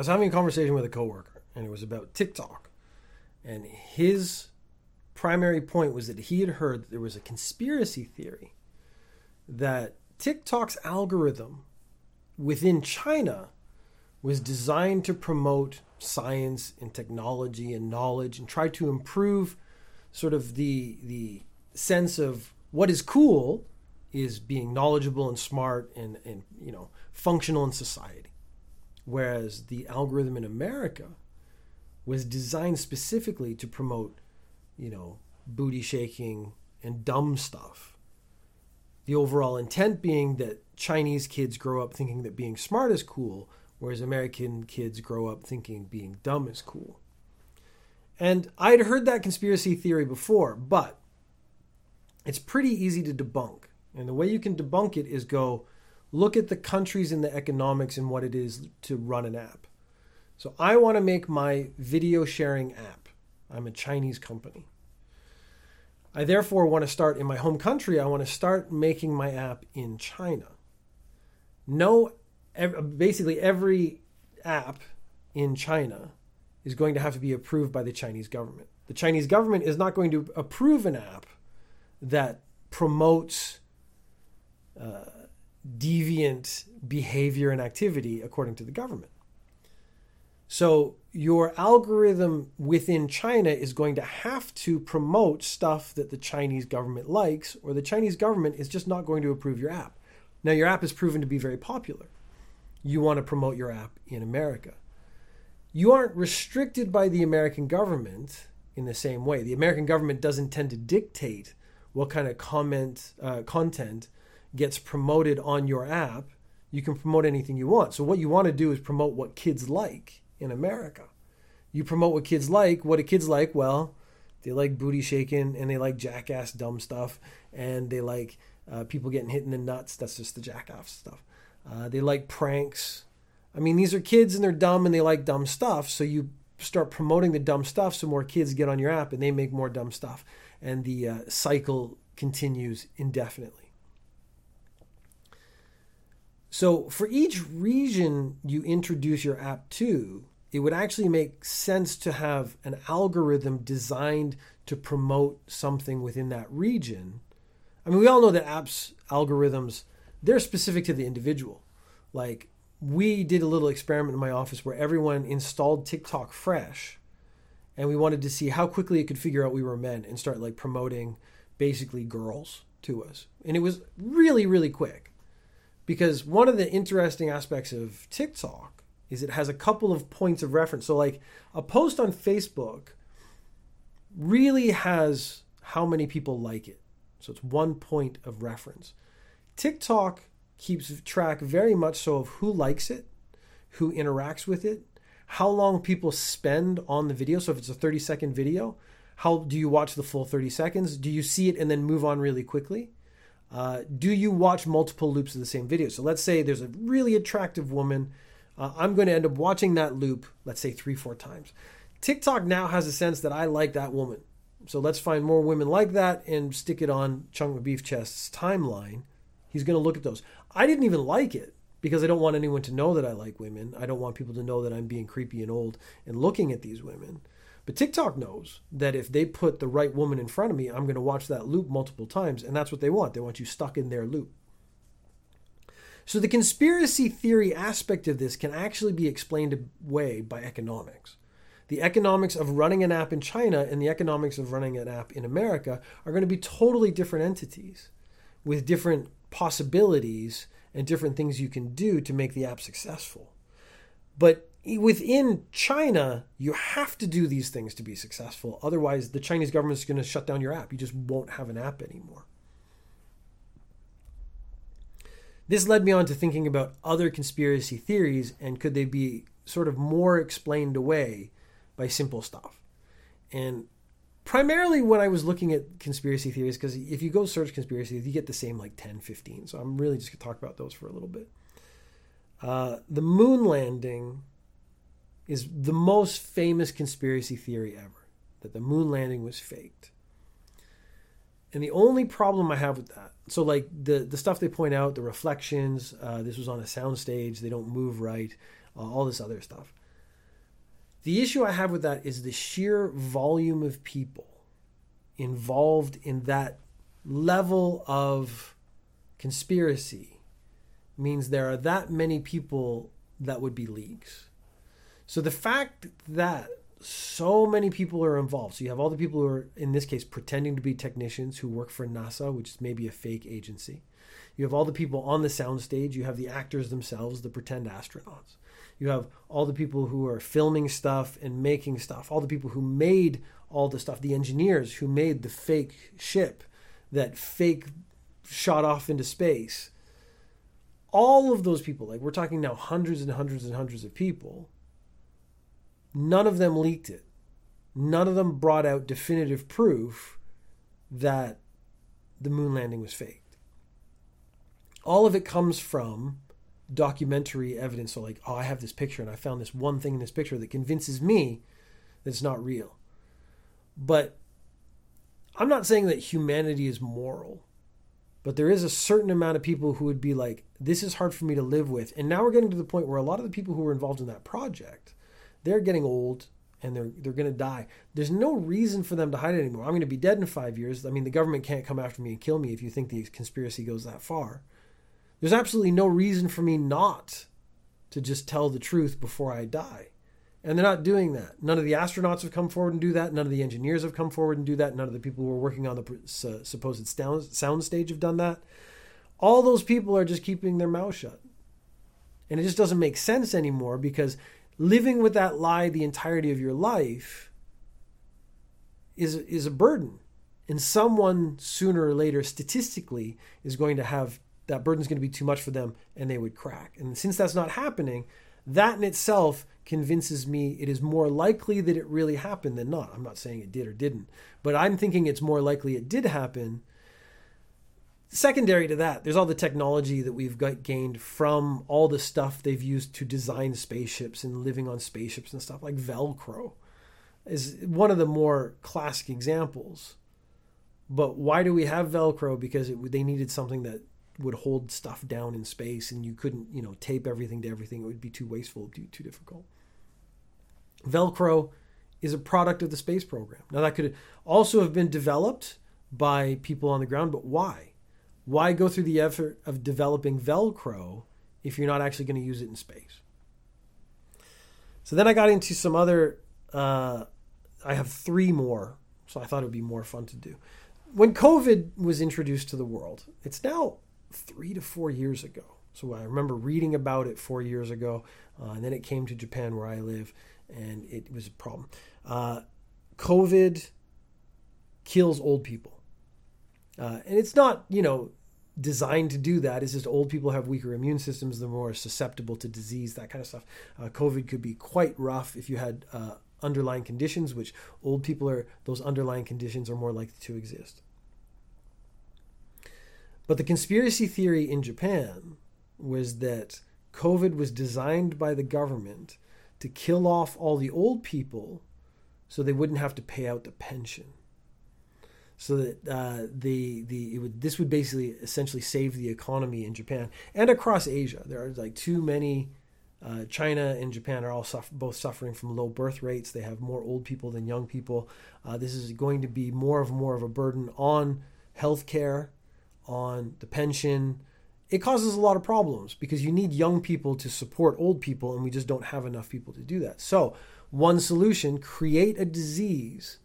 Was having a conversation with a coworker, and it was about TikTok. And his primary point was that he had heard that there was a conspiracy theory that TikTok's algorithm within China was designed to promote science and technology and knowledge and try to improve sort of the the sense of what is cool is being knowledgeable and smart and, and you know functional in society whereas the algorithm in america was designed specifically to promote you know booty shaking and dumb stuff the overall intent being that chinese kids grow up thinking that being smart is cool whereas american kids grow up thinking being dumb is cool and i'd heard that conspiracy theory before but it's pretty easy to debunk. And the way you can debunk it is go look at the countries and the economics and what it is to run an app. So I want to make my video sharing app. I'm a Chinese company. I therefore want to start in my home country. I want to start making my app in China. No, basically every app in China is going to have to be approved by the Chinese government. The Chinese government is not going to approve an app that promotes uh, deviant behavior and activity according to the government. So your algorithm within China is going to have to promote stuff that the Chinese government likes, or the Chinese government is just not going to approve your app. Now, your app is proven to be very popular. You want to promote your app in America. You aren't restricted by the American government in the same way. The American government doesn't tend to dictate what kind of comment uh, content gets promoted on your app, you can promote anything you want. So what you want to do is promote what kids like in America. You promote what kids like. What do kids like? Well, they like booty shaking and they like jackass dumb stuff and they like uh, people getting hit in the nuts. That's just the jackass stuff. Uh, they like pranks. I mean, these are kids and they're dumb and they like dumb stuff. So you start promoting the dumb stuff so more kids get on your app and they make more dumb stuff and the uh, cycle continues indefinitely. So, for each region you introduce your app to, it would actually make sense to have an algorithm designed to promote something within that region. I mean, we all know that apps algorithms they're specific to the individual. Like we did a little experiment in my office where everyone installed TikTok fresh and we wanted to see how quickly it could figure out we were men and start like promoting basically girls to us. And it was really, really quick. Because one of the interesting aspects of TikTok is it has a couple of points of reference. So, like a post on Facebook really has how many people like it. So, it's one point of reference. TikTok keeps track very much so of who likes it, who interacts with it, how long people spend on the video. So if it's a 30 second video, how do you watch the full 30 seconds? Do you see it and then move on really quickly? Uh, do you watch multiple loops of the same video? So let's say there's a really attractive woman. Uh, I'm going to end up watching that loop, let's say three, four times. TikTok now has a sense that I like that woman. So let's find more women like that and stick it on Chunk of Beef Chest's timeline. He's going to look at those. I didn't even like it because I don't want anyone to know that I like women. I don't want people to know that I'm being creepy and old and looking at these women. But TikTok knows that if they put the right woman in front of me, I'm going to watch that loop multiple times. And that's what they want. They want you stuck in their loop. So the conspiracy theory aspect of this can actually be explained away by economics. The economics of running an app in China and the economics of running an app in America are going to be totally different entities with different possibilities and different things you can do to make the app successful. But within China, you have to do these things to be successful. Otherwise, the Chinese government is going to shut down your app. You just won't have an app anymore. This led me on to thinking about other conspiracy theories and could they be sort of more explained away by simple stuff. And primarily when I was looking at conspiracy theories, because if you go search conspiracy, you get the same like 10, 15. So I'm really just going to talk about those for a little bit. Uh, the moon landing is the most famous conspiracy theory ever that the moon landing was faked. And the only problem I have with that, so like the the stuff they point out, the reflections, uh, this was on a soundstage, they don't move right. uh, all this other stuff. The issue I have with that is the sheer volume of people involved in that level of conspiracy means there are that many people that would be leaks. So the fact that so many people are involved, so you have all the people who are, in this case, pretending to be technicians who work for NASA, which is maybe a fake agency. You have all the people on the soundstage. You have the actors themselves, the pretend astronauts. You have all the people who are filming stuff and making stuff, all the people who made all the stuff, the engineers who made the fake ship that fake shot off into space. All of those people, like we're talking now hundreds and hundreds and hundreds of people, none of them leaked it. None of them brought out definitive proof that the moon landing was faked. All of it comes from documentary evidence. So, like, oh, I have this picture and I found this one thing in this picture that convinces me that it's not real. But I'm not saying that humanity is moral, but there is a certain amount of people who would be like, this is hard for me to live with. And now we're getting to the point where a lot of the people who were involved in that project, they're getting old and they're they're going to die. There's no reason for them to hide anymore. I'm going to be dead in 5 years. I mean, the government can't come after me and kill me if you think the conspiracy goes that far. There's absolutely no reason for me not to just tell the truth before I die. And they're not doing that. None of the astronauts have come forward and do that. None of the engineers have come forward and do that. None of the people who are working on the supposed sound stage have done that. All those people are just keeping their mouth shut. And it just doesn't make sense anymore because living with that lie the entirety of your life is is a burden. And someone sooner or later statistically is going to have that burden is going to be too much for them and they would crack. And since that's not happening, that in itself convinces me it is more likely that it really happened than not. I'm not saying it did or didn't, but I'm thinking it's more likely it did happen. Secondary to that, there's all the technology that we've got gained from all the stuff they've used to design spaceships and living on spaceships and stuff like Velcro is one of the more classic examples. But why do we have Velcro? Because it, they needed something that would hold stuff down in space and you couldn't, you know, tape everything to everything. It would be too wasteful, too, too difficult. Velcro is a product of the space program. Now, that could also have been developed by people on the ground, but why? Why go through the effort of developing Velcro if you're not actually going to use it in space? So then I got into some other, uh, I have three more, so I thought it would be more fun to do. When COVID was introduced to the world, it's now three to four years ago. So I remember reading about it four years ago, uh, and then it came to Japan where I live, and it was a problem. Uh, COVID kills old people, uh, and it's not you know designed to do that. It's just old people have weaker immune systems; they're more susceptible to disease, that kind of stuff. Uh, COVID could be quite rough if you had uh, underlying conditions, which old people are. Those underlying conditions are more likely to exist. But the conspiracy theory in Japan was that COVID was designed by the government to kill off all the old people so they wouldn't have to pay out the pension. So that uh, the the would, this would basically essentially save the economy in Japan and across Asia. There are like too many. Uh, China and Japan are all suffer, both suffering from low birth rates. They have more old people than young people. Uh, this is going to be more of more of a burden on healthcare on the pension. It causes a lot of problems because you need young people to support old people, and we just don't have enough people to do that. So, one solution create a disease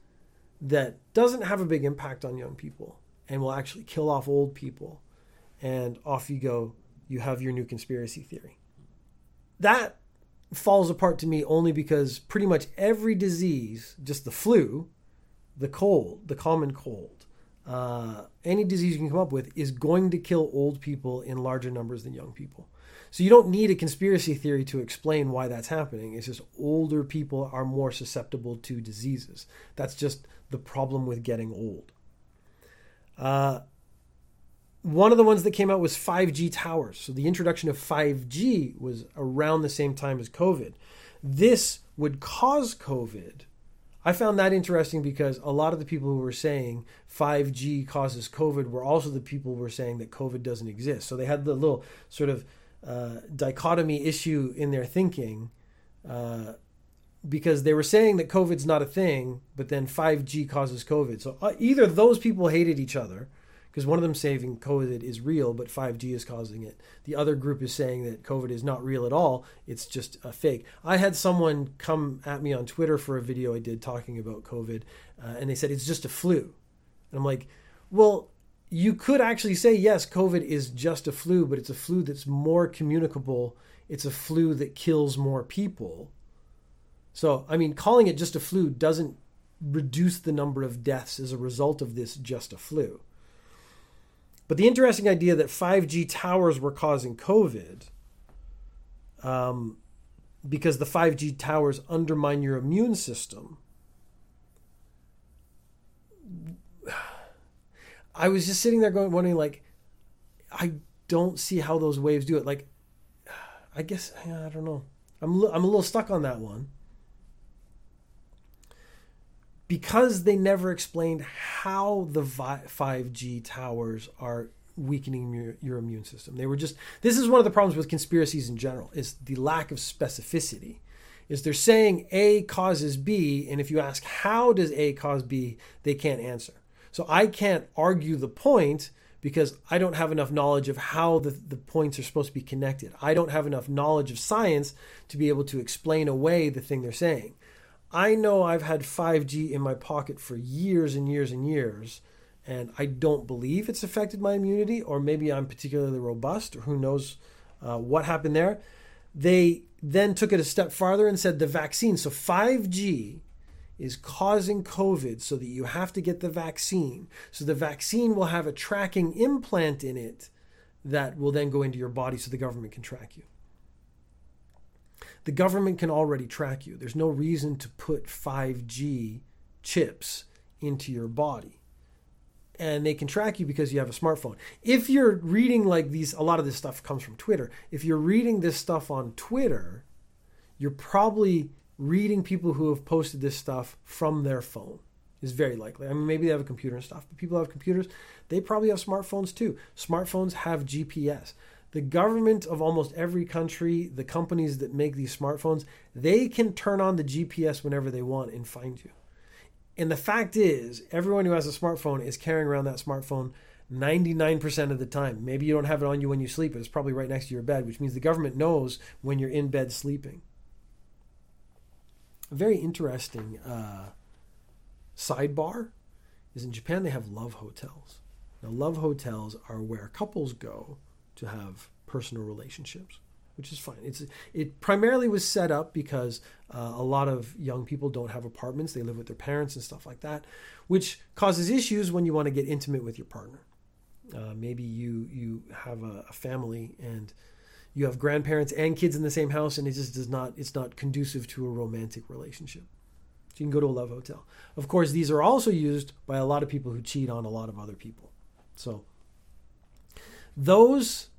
that doesn't have a big impact on young people and will actually kill off old people. And off you go. You have your new conspiracy theory. That falls apart to me only because pretty much every disease, just the flu, the cold, the common cold, uh, any disease you can come up with is going to kill old people in larger numbers than young people. So you don't need a conspiracy theory to explain why that's happening. It's just older people are more susceptible to diseases. That's just the problem with getting old. Uh, one of the ones that came out was 5G towers. So the introduction of 5G was around the same time as COVID. This would cause COVID I found that interesting because a lot of the people who were saying 5G causes COVID were also the people who were saying that COVID doesn't exist. So they had the little sort of uh, dichotomy issue in their thinking uh, because they were saying that COVID's not a thing, but then 5G causes COVID. So uh, either those people hated each other because one of them saying COVID is real, but 5G is causing it. The other group is saying that COVID is not real at all. It's just a fake. I had someone come at me on Twitter for a video I did talking about COVID, uh, and they said it's just a flu. And I'm like, well, you could actually say, yes, COVID is just a flu, but it's a flu that's more communicable. It's a flu that kills more people. So, I mean, calling it just a flu doesn't reduce the number of deaths as a result of this just a flu. But the interesting idea that 5G towers were causing COVID, um, because the 5G towers undermine your immune system. I was just sitting there going, wondering, like, I don't see how those waves do it. Like, I guess I don't know. I'm I'm a little stuck on that one because they never explained how the 5G towers are weakening your, your, immune system. They were just this is one of the problems with conspiracies in general is the lack of specificity. Is they're saying A causes B and if you ask how does A cause B, they can't answer. So I can't argue the point because I don't have enough knowledge of how the, the points are supposed to be connected. I don't have enough knowledge of science to be able to explain away the thing they're saying. I know I've had 5G in my pocket for years and years and years, and I don't believe it's affected my immunity, or maybe I'm particularly robust, or who knows uh, what happened there. They then took it a step farther and said the vaccine. So 5G is causing COVID so that you have to get the vaccine. So the vaccine will have a tracking implant in it that will then go into your body so the government can track you. The government can already track you. There's no reason to put 5G chips into your body. And they can track you because you have a smartphone. If you're reading like these, a lot of this stuff comes from Twitter. If you're reading this stuff on Twitter, you're probably reading people who have posted this stuff from their phone is very likely. I mean, maybe they have a computer and stuff, but people have computers. They probably have smartphones too. Smartphones have GPS the government of almost every country, the companies that make these smartphones, they can turn on the GPS whenever they want and find you. And the fact is, everyone who has a smartphone is carrying around that smartphone 99% of the time. Maybe you don't have it on you when you sleep, but it's probably right next to your bed, which means the government knows when you're in bed sleeping. A very interesting uh, sidebar is in Japan, they have love hotels. Now, love hotels are where couples go to have personal relationships, which is fine. It's it primarily was set up because uh, a lot of young people don't have apartments; they live with their parents and stuff like that, which causes issues when you want to get intimate with your partner. Uh, maybe you you have a, a family and you have grandparents and kids in the same house, and it just does not it's not conducive to a romantic relationship. So you can go to a love hotel. Of course, these are also used by a lot of people who cheat on a lot of other people. So those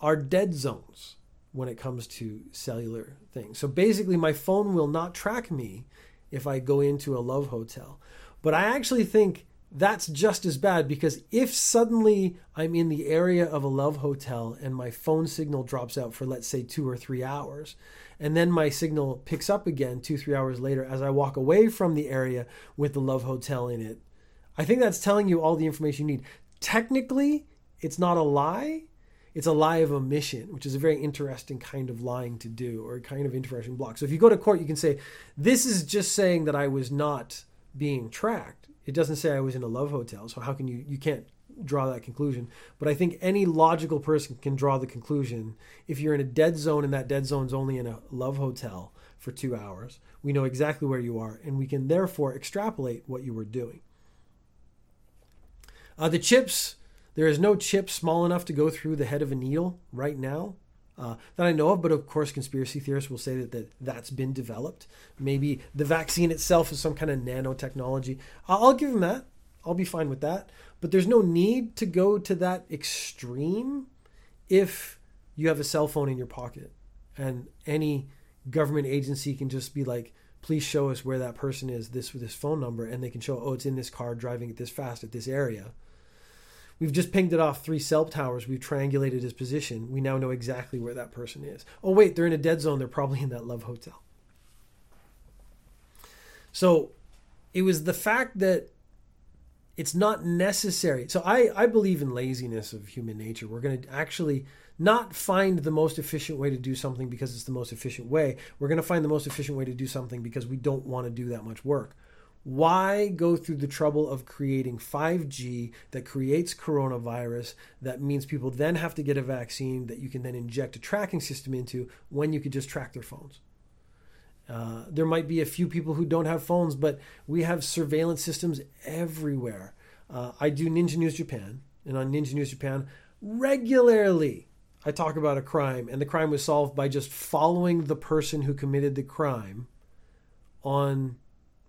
are dead zones when it comes to cellular things. So basically, my phone will not track me if I go into a love hotel. But I actually think that's just as bad because if suddenly I'm in the area of a love hotel and my phone signal drops out for, let's say, two or three hours, and then my signal picks up again two, three hours later as I walk away from the area with the love hotel in it, I think that's telling you all the information you need. Technically, it's not a lie. It's a lie of omission, which is a very interesting kind of lying to do or a kind of interesting block. So if you go to court, you can say, This is just saying that I was not being tracked. It doesn't say I was in a love hotel. So how can you, you can't draw that conclusion. But I think any logical person can draw the conclusion if you're in a dead zone and that dead zone's only in a love hotel for two hours, we know exactly where you are and we can therefore extrapolate what you were doing. Uh, the chips there is no chip small enough to go through the head of a needle right now uh, that I know of, but of course, conspiracy theorists will say that, that that's been developed. Maybe the vaccine itself is some kind of nanotechnology. I'll, I'll give them that. I'll be fine with that. But there's no need to go to that extreme if you have a cell phone in your pocket and any government agency can just be like, please show us where that person is this with this phone number and they can show oh it's in this car driving at this fast at this area We've just pinged it off three cell towers. We've triangulated his position. We now know exactly where that person is. Oh, wait, they're in a dead zone. They're probably in that love hotel. So it was the fact that it's not necessary. So I, I believe in laziness of human nature. We're going to actually not find the most efficient way to do something because it's the most efficient way. We're going to find the most efficient way to do something because we don't want to do that much work. Why go through the trouble of creating 5G that creates coronavirus that means people then have to get a vaccine that you can then inject a tracking system into when you could just track their phones? Uh, there might be a few people who don't have phones, but we have surveillance systems everywhere. Uh, I do Ninja News Japan, and on Ninja News Japan, regularly I talk about a crime, and the crime was solved by just following the person who committed the crime on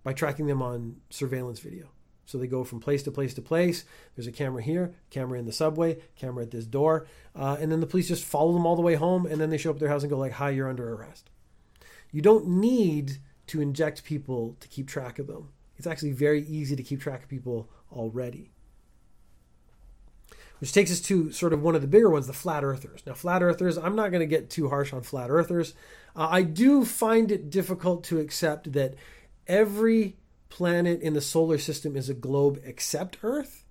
by tracking them on surveillance video. So they go from place to place to place. There's a camera here, camera in the subway, camera at this door, uh, and then the police just follow them all the way home, and then they show up at their house and go like, "Hi, you're under arrest." You don't need to inject people to keep track of them. It's actually very easy to keep track of people already. Which takes us to sort of one of the bigger ones, the flat earthers. Now, flat earthers, I'm not going to get too harsh on flat earthers. Uh, I do find it difficult to accept that every planet in the solar system is a globe except Earth.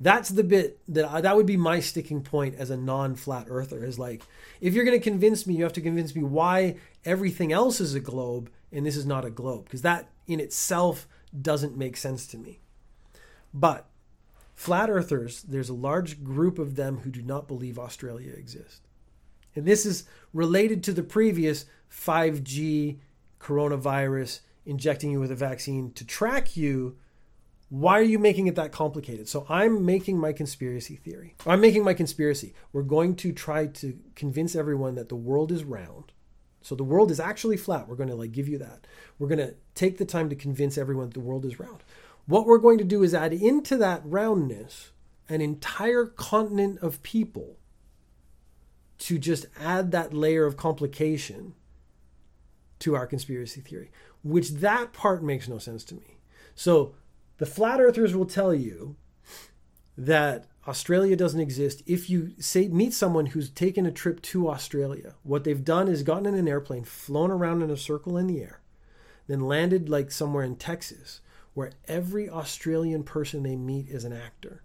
That's the bit that I, that would be my sticking point as a non-flat earther is like if you're going to convince me you have to convince me why everything else is a globe and this is not a globe because that in itself doesn't make sense to me. But flat earthers, there's a large group of them who do not believe Australia exists. And this is related to the previous 5G coronavirus injecting you with a vaccine to track you. Why are you making it that complicated? So I'm making my conspiracy theory. I'm making my conspiracy. We're going to try to convince everyone that the world is round. So the world is actually flat. We're going to like give you that. We're going to take the time to convince everyone that the world is round. What we're going to do is add into that roundness an entire continent of people to just add that layer of complication to our conspiracy theory, which that part makes no sense to me. So the flat earthers will tell you that Australia doesn't exist. If you say meet someone who's taken a trip to Australia, what they've done is gotten in an airplane, flown around in a circle in the air, then landed like somewhere in Texas, where every Australian person they meet is an actor.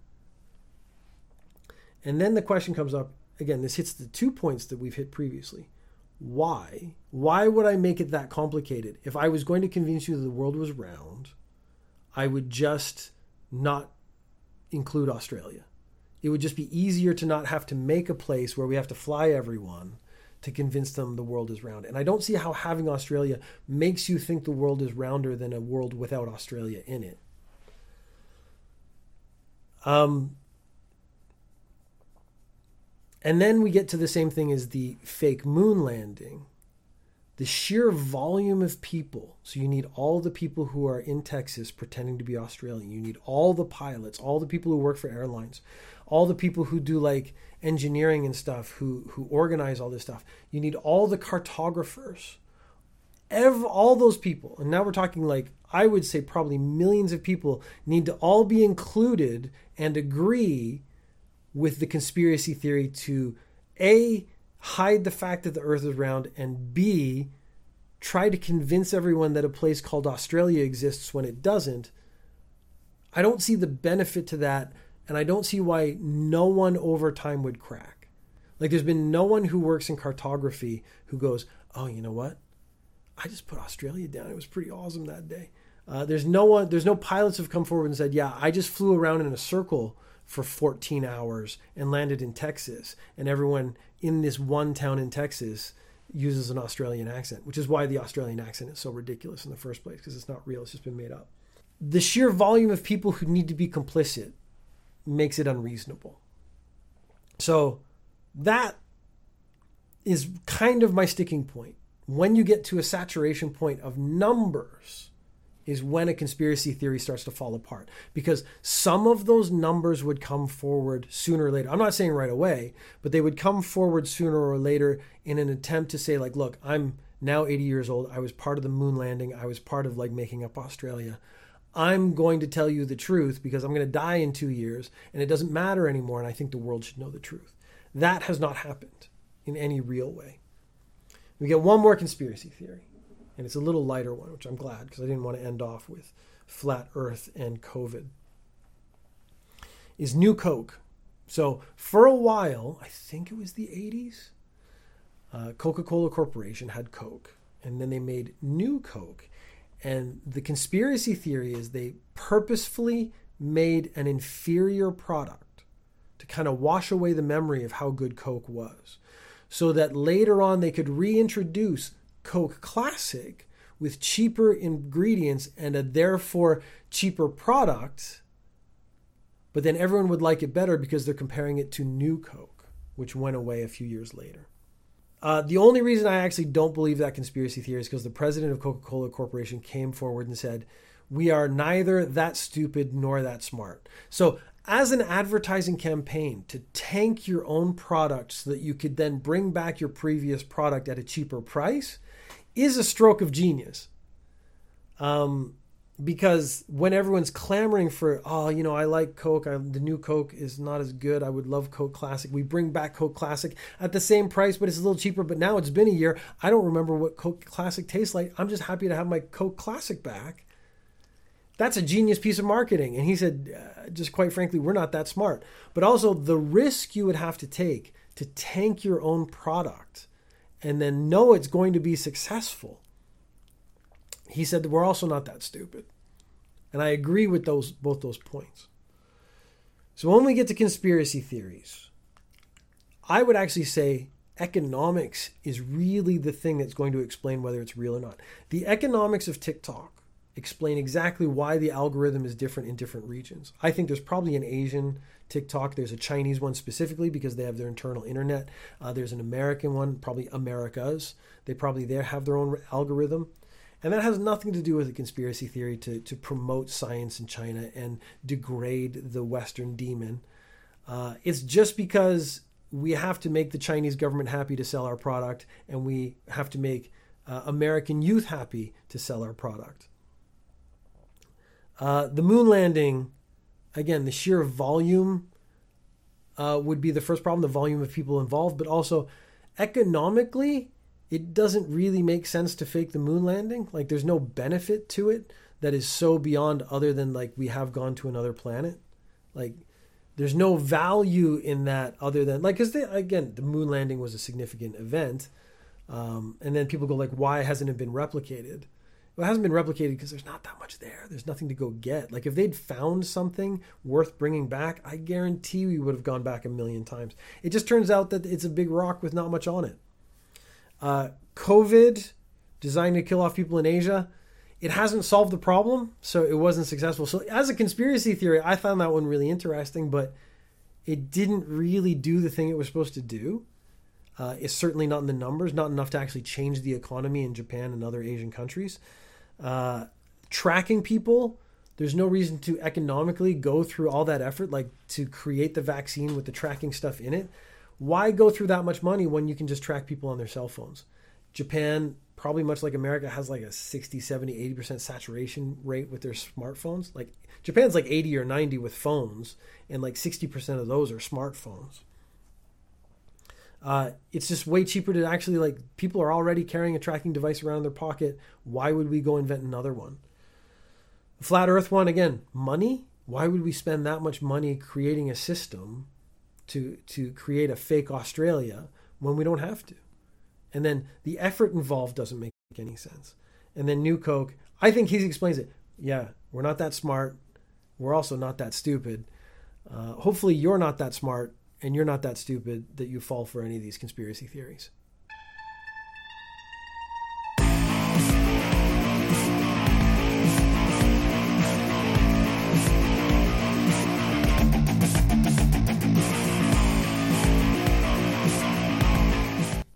And then the question comes up again, this hits the two points that we've hit previously. Why? Why would I make it that complicated? If I was going to convince you that the world was round, I would just not include Australia. It would just be easier to not have to make a place where we have to fly everyone to convince them the world is round. And I don't see how having Australia makes you think the world is rounder than a world without Australia in it. Um, and then we get to the same thing as the fake moon landing. The sheer volume of people. So you need all the people who are in Texas pretending to be Australian. You need all the pilots, all the people who work for airlines, all the people who do like engineering and stuff, who who organize all this stuff. You need all the cartographers. Every, all those people. And now we're talking like I would say probably millions of people need to all be included and agree with the conspiracy theory to A, hide the fact that the earth is round, and B, try to convince everyone that a place called Australia exists when it doesn't. I don't see the benefit to that, and I don't see why no one over time would crack. Like, there's been no one who works in cartography who goes, Oh, you know what? I just put Australia down. It was pretty awesome that day. Uh, there's no one, there's no pilots who've come forward and said, Yeah, I just flew around in a circle for 14 hours and landed in Texas. And everyone in this one town in Texas uses an Australian accent, which is why the Australian accent is so ridiculous in the first place, because it's not real, it's just been made up. The sheer volume of people who need to be complicit makes it unreasonable. So that is kind of my sticking point. When you get to a saturation point of numbers, is when a conspiracy theory starts to fall apart because some of those numbers would come forward sooner or later. I'm not saying right away, but they would come forward sooner or later in an attempt to say like, look, I'm now 80 years old. I was part of the moon landing. I was part of like making up Australia. I'm going to tell you the truth because I'm going to die in two years and it doesn't matter anymore. And I think the world should know the truth. That has not happened in any real way. We get one more conspiracy theory, and it's a little lighter one, which I'm glad because I didn't want to end off with flat earth and COVID. Is New Coke. So for a while, I think it was the 80s, uh, Coca Cola Corporation had Coke, and then they made New Coke. And the conspiracy theory is they purposefully made an inferior product to kind of wash away the memory of how good Coke was, so that later on they could reintroduce Coke Classic with cheaper ingredients and a therefore cheaper product. But then everyone would like it better because they're comparing it to New Coke, which went away a few years later. Uh, the only reason I actually don't believe that conspiracy theory is because the president of Coca Cola Corporation came forward and said, We are neither that stupid nor that smart. So, as an advertising campaign to tank your own product so that you could then bring back your previous product at a cheaper price is a stroke of genius. Um, because when everyone's clamoring for, oh, you know, I like Coke, I, the new Coke is not as good. I would love Coke Classic. We bring back Coke Classic at the same price, but it's a little cheaper. But now it's been a year. I don't remember what Coke Classic tastes like. I'm just happy to have my Coke Classic back. That's a genius piece of marketing. And he said, uh, just quite frankly, we're not that smart. But also the risk you would have to take to tank your own product and then know it's going to be successful he said we're also not that stupid. And I agree with those both those points. So when we get to conspiracy theories, I would actually say economics is really the thing that's going to explain whether it's real or not. The economics of TikTok explain exactly why the algorithm is different in different regions. I think there's probably an Asian TikTok, there's a Chinese one specifically because they have their internal internet. Uh, there's an American one, probably America's. They probably there have their own algorithm. And that has nothing to do with a conspiracy theory to, to promote science in China and degrade the Western demon. Uh, it's just because we have to make the Chinese government happy to sell our product, and we have to make uh, American youth happy to sell our product. Uh, the moon landing, again, the sheer volume uh, would be the first problem the volume of people involved, but also economically, it doesn't really make sense to fake the moon landing. Like there's no benefit to it that is so beyond other than like we have gone to another planet. Like there's no value in that other than like because again the moon landing was a significant event, um, and then people go like why hasn't it been replicated? Well, it hasn't been replicated because there's not that much there. There's nothing to go get. Like if they'd found something worth bringing back, I guarantee we would have gone back a million times. It just turns out that it's a big rock with not much on it. Uh, COVID, designed to kill off people in Asia, it hasn't solved the problem, so it wasn't successful. So, as a conspiracy theory, I found that one really interesting, but it didn't really do the thing it was supposed to do. Uh, it's certainly not in the numbers, not enough to actually change the economy in Japan and other Asian countries. Uh, tracking people, there's no reason to economically go through all that effort, like to create the vaccine with the tracking stuff in it. Why go through that much money when you can just track people on their cell phones? Japan, probably much like America, has like a 60, 70, 80% saturation rate with their smartphones. Like Japan's like 80 or 90 with phones, and like 60% of those are smartphones. Uh, it's just way cheaper to actually like people are already carrying a tracking device around their pocket. Why would we go invent another one? Flat Earth one again, money. Why would we spend that much money creating a system to to create a fake Australia when we don't have to. And then the effort involved doesn't make any sense. And then New Coke, I think he explains it. Yeah, we're not that smart. We're also not that stupid. Uh, hopefully, you're not that smart and you're not that stupid that you fall for any of these conspiracy theories.